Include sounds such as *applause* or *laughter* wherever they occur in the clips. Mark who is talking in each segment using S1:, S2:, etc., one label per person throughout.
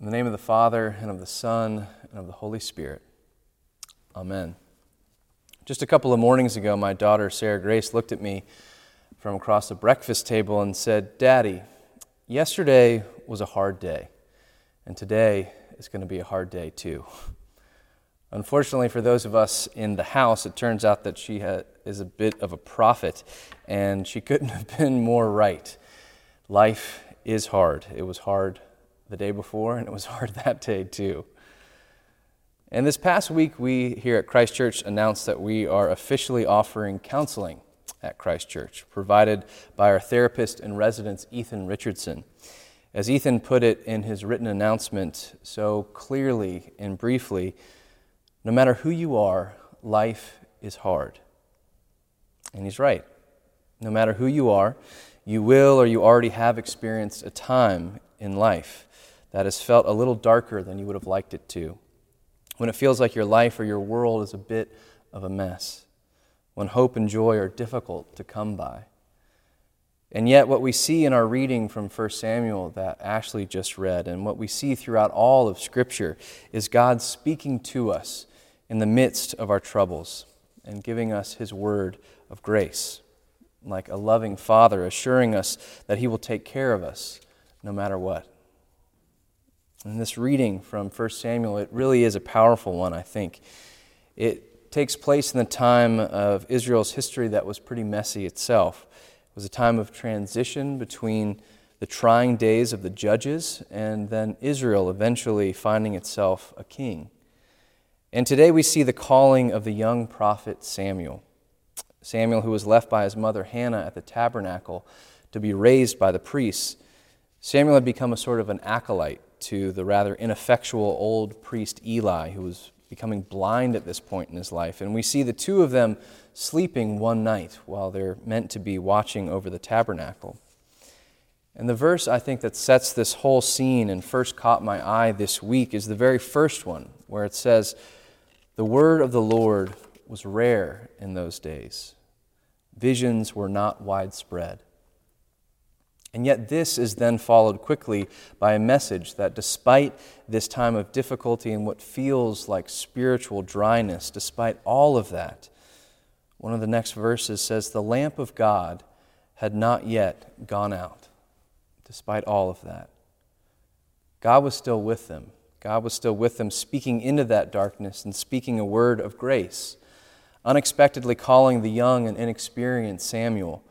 S1: In the name of the Father, and of the Son, and of the Holy Spirit. Amen. Just a couple of mornings ago, my daughter, Sarah Grace, looked at me from across the breakfast table and said, Daddy, yesterday was a hard day, and today is going to be a hard day too. Unfortunately, for those of us in the house, it turns out that she is a bit of a prophet, and she couldn't *laughs* have been more right. Life is hard. It was hard the day before, and it was *laughs* hard that day too. And this past week, we here at Christ Church announced that we are officially offering counseling at Christ Church, provided by our therapist in residence, Ethan Richardson. As Ethan put it in his written announcement so clearly and briefly, no matter who you are, life is hard. And he's right. No matter who you are, you will or you already have experienced a time in life that has felt a little darker than you would have liked it to. When it feels like your life or your world is a bit of a mess. When hope and joy are difficult to come by. And yet, what we see in our reading from 1 Samuel that Ashley just read, and what we see throughout all of Scripture, is God speaking to us in the midst of our troubles and giving us His word of grace, like a loving Father assuring us that He will take care of us no matter what. And this reading from 1 Samuel, it really is a powerful one, I think. It takes place in the time of Israel's history that was pretty messy itself. It was a time of transition between the trying days of the judges and then Israel eventually finding itself a king. And today we see the calling of the young prophet Samuel. Samuel, who was left by his mother Hannah at the tabernacle to be raised by the priests. Samuel had become a sort of an acolyte to the rather ineffectual old priest Eli, who was becoming blind at this point in his life. And we see the two of them sleeping one night while they're meant to be watching over the tabernacle. And the verse I think that sets this whole scene and first caught my eye this week is the very first one, where it says, The word of the Lord was rare in those days, visions were not widespread. And yet, this is then followed quickly by a message that despite this time of difficulty and what feels like spiritual dryness, despite all of that, one of the next verses says, The lamp of God had not yet gone out, despite all of that. God was still with them. God was still with them, speaking into that darkness and speaking a word of grace, unexpectedly calling the young and inexperienced Samuel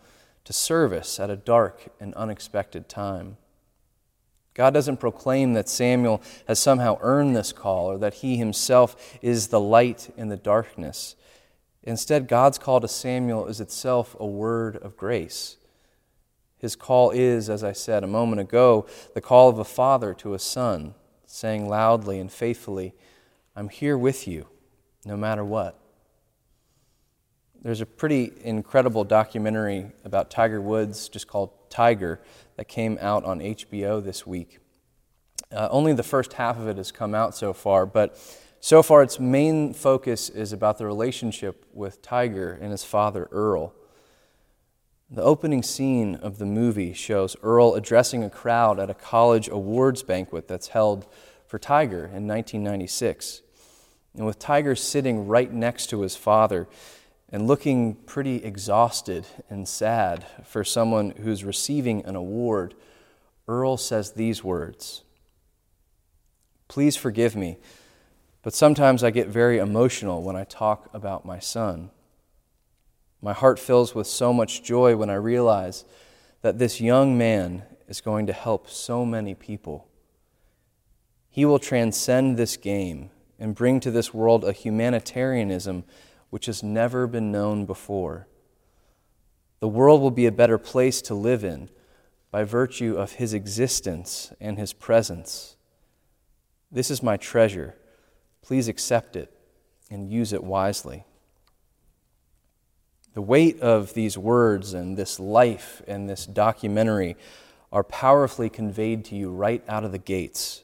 S1: to service at a dark and unexpected time. God doesn't proclaim that Samuel has somehow earned this call or that he himself is the light in the darkness. Instead, God's call to Samuel is itself a word of grace. His call is, as I said a moment ago, the call of a father to a son, saying loudly and faithfully, I'm here with you, no matter what. There's a pretty incredible documentary about Tiger Woods, just called Tiger, that came out on HBO this week. Uh, only the first half of it has come out so far, but so far its main focus is about the relationship with Tiger and his father, Earl. The opening scene of the movie shows Earl addressing a crowd at a college awards banquet that's held for Tiger in 1996. And with Tiger sitting right next to his father, and looking pretty exhausted and sad for someone who's receiving an award, Earl says these words Please forgive me, but sometimes I get very emotional when I talk about my son. My heart fills with so much joy when I realize that this young man is going to help so many people. He will transcend this game and bring to this world a humanitarianism which has never been known before. The world will be a better place to live in by virtue of his existence and his presence. This is my treasure. Please accept it and use it wisely. The weight of these words and this life and this documentary are powerfully conveyed to you right out of the gates.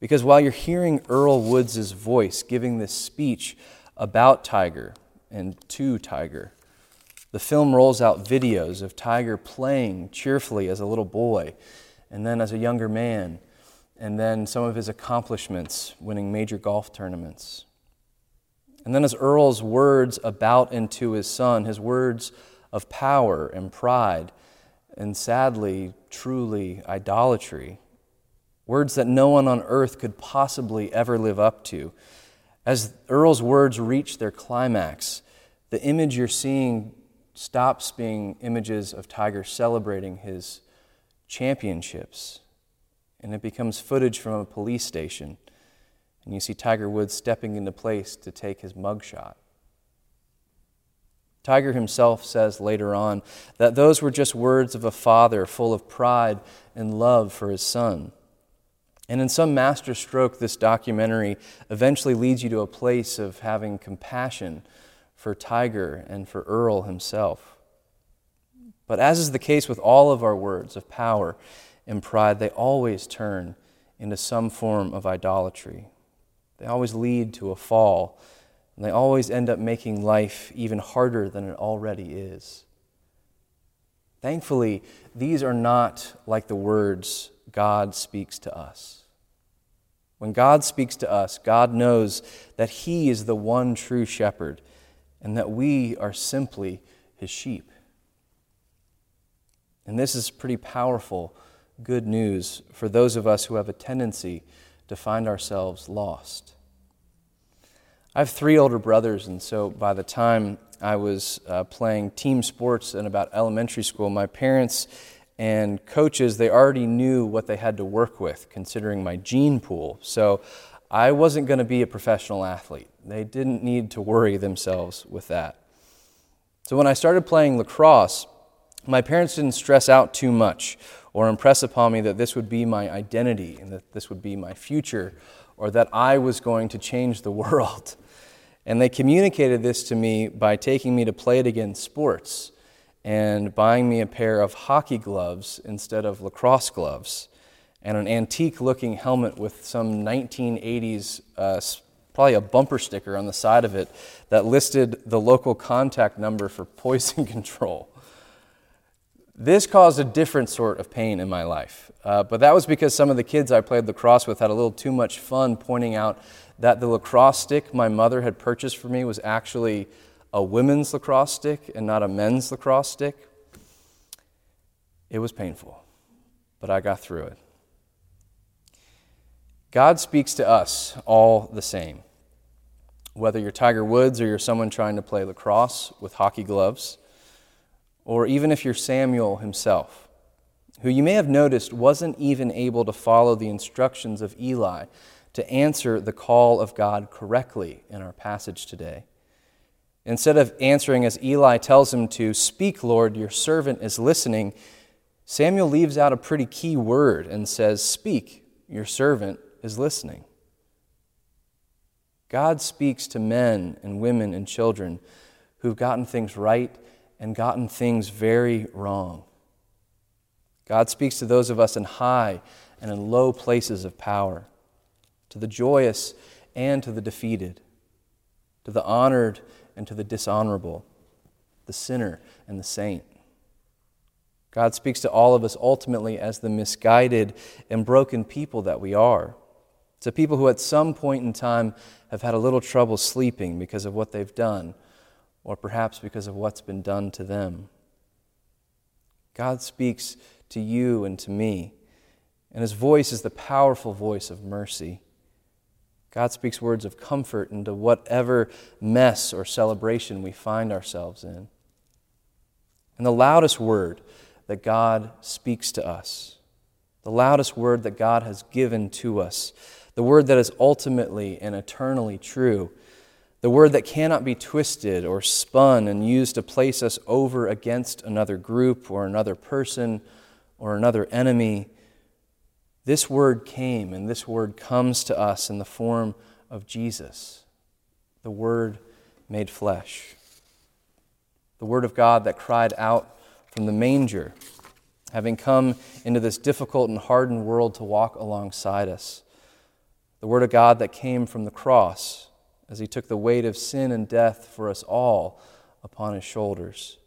S1: Because while you're hearing Earl Woods' voice giving this speech about Tiger and to Tiger. The film rolls out videos of Tiger playing cheerfully as a little boy and then as a younger man, and then some of his accomplishments, winning major golf tournaments. And then as Earl's words about and to his son, his words of power and pride, and sadly, truly, idolatry, words that no one on earth could possibly ever live up to. As Earl's words reach their climax, the image you're seeing stops being images of Tiger celebrating his championships, and it becomes footage from a police station. And you see Tiger Woods stepping into place to take his mugshot. Tiger himself says later on that those were just words of a father full of pride and love for his son. And in some master stroke, this documentary eventually leads you to a place of having compassion for Tiger and for Earl himself. But as is the case with all of our words of power and pride, they always turn into some form of idolatry. They always lead to a fall, and they always end up making life even harder than it already is. Thankfully, these are not like the words God speaks to us. When God speaks to us, God knows that He is the one true shepherd and that we are simply His sheep. And this is pretty powerful good news for those of us who have a tendency to find ourselves lost. I have three older brothers, and so by the time I was uh, playing team sports in about elementary school, my parents and coaches, they already knew what they had to work with, considering my gene pool. So I wasn't going to be a professional athlete. They didn't need to worry themselves with that. So when I started playing lacrosse, my parents didn't stress out too much or impress upon me that this would be my identity and that this would be my future or that I was going to change the *laughs* world. And they communicated this to me by taking me to Play It Again Sports and buying me a pair of hockey gloves instead of lacrosse gloves and an antique looking helmet with some 1980s, uh, probably a bumper sticker on the side of it that listed the local contact number for poison *laughs* control. This caused a different sort of pain in my life, uh, but that was because some of the kids I played lacrosse with had a little too much fun pointing out that the lacrosse stick my mother had purchased for me was actually a women's lacrosse stick and not a men's lacrosse stick. It was painful, but I got through it. God speaks to us all the same. Whether you're Tiger Woods or you're someone trying to play lacrosse with hockey gloves, or even if you're Samuel himself, who you may have noticed wasn't even able to follow the instructions of Eli to answer the call of God correctly in our passage today. Instead of answering as Eli tells him to, Speak, Lord, your servant is listening, Samuel leaves out a pretty key word and says, Speak, your servant is listening. God speaks to men and women and children who've gotten things right and gotten things very wrong. God speaks to those of us in high and in low places of power, to the joyous and to the defeated, to the honored and to the dishonorable, the sinner and the saint. God speaks to all of us ultimately as the misguided and broken people that we are. To people who at some point in time have had a little trouble sleeping because of what they've done, or perhaps because of what's been done to them. God speaks to you and to me, and his voice is the powerful voice of mercy. God speaks words of comfort into whatever mess or celebration we find ourselves in. And the loudest word that God speaks to us, the loudest word that God has given to us, the word that is ultimately and eternally true, the word that cannot be twisted or spun and used to place us over against another group or another person or another enemy this word came, and this word comes to us in the form of Jesus, the Word made flesh. The Word of God that cried out from the manger, having come into this difficult and hardened world to walk alongside us. The Word of God that came from the cross as He took the weight of sin and death for us all upon His shoulders.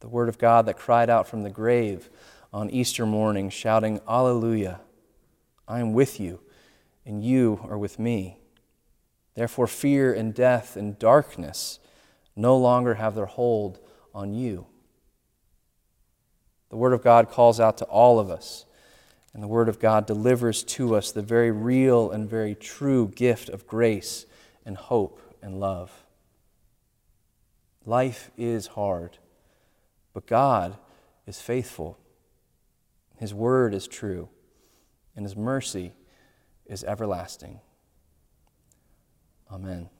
S1: The Word of God that cried out from the grave on Easter morning, shouting, Alleluia, I am with you, and you are with me. Therefore, fear and death and darkness no longer have their hold on you. The Word of God calls out to all of us, and the Word of God delivers to us the very real and very true gift of grace and hope and love. Life is hard, but God is faithful. His Word is true, and His mercy is everlasting. Amen.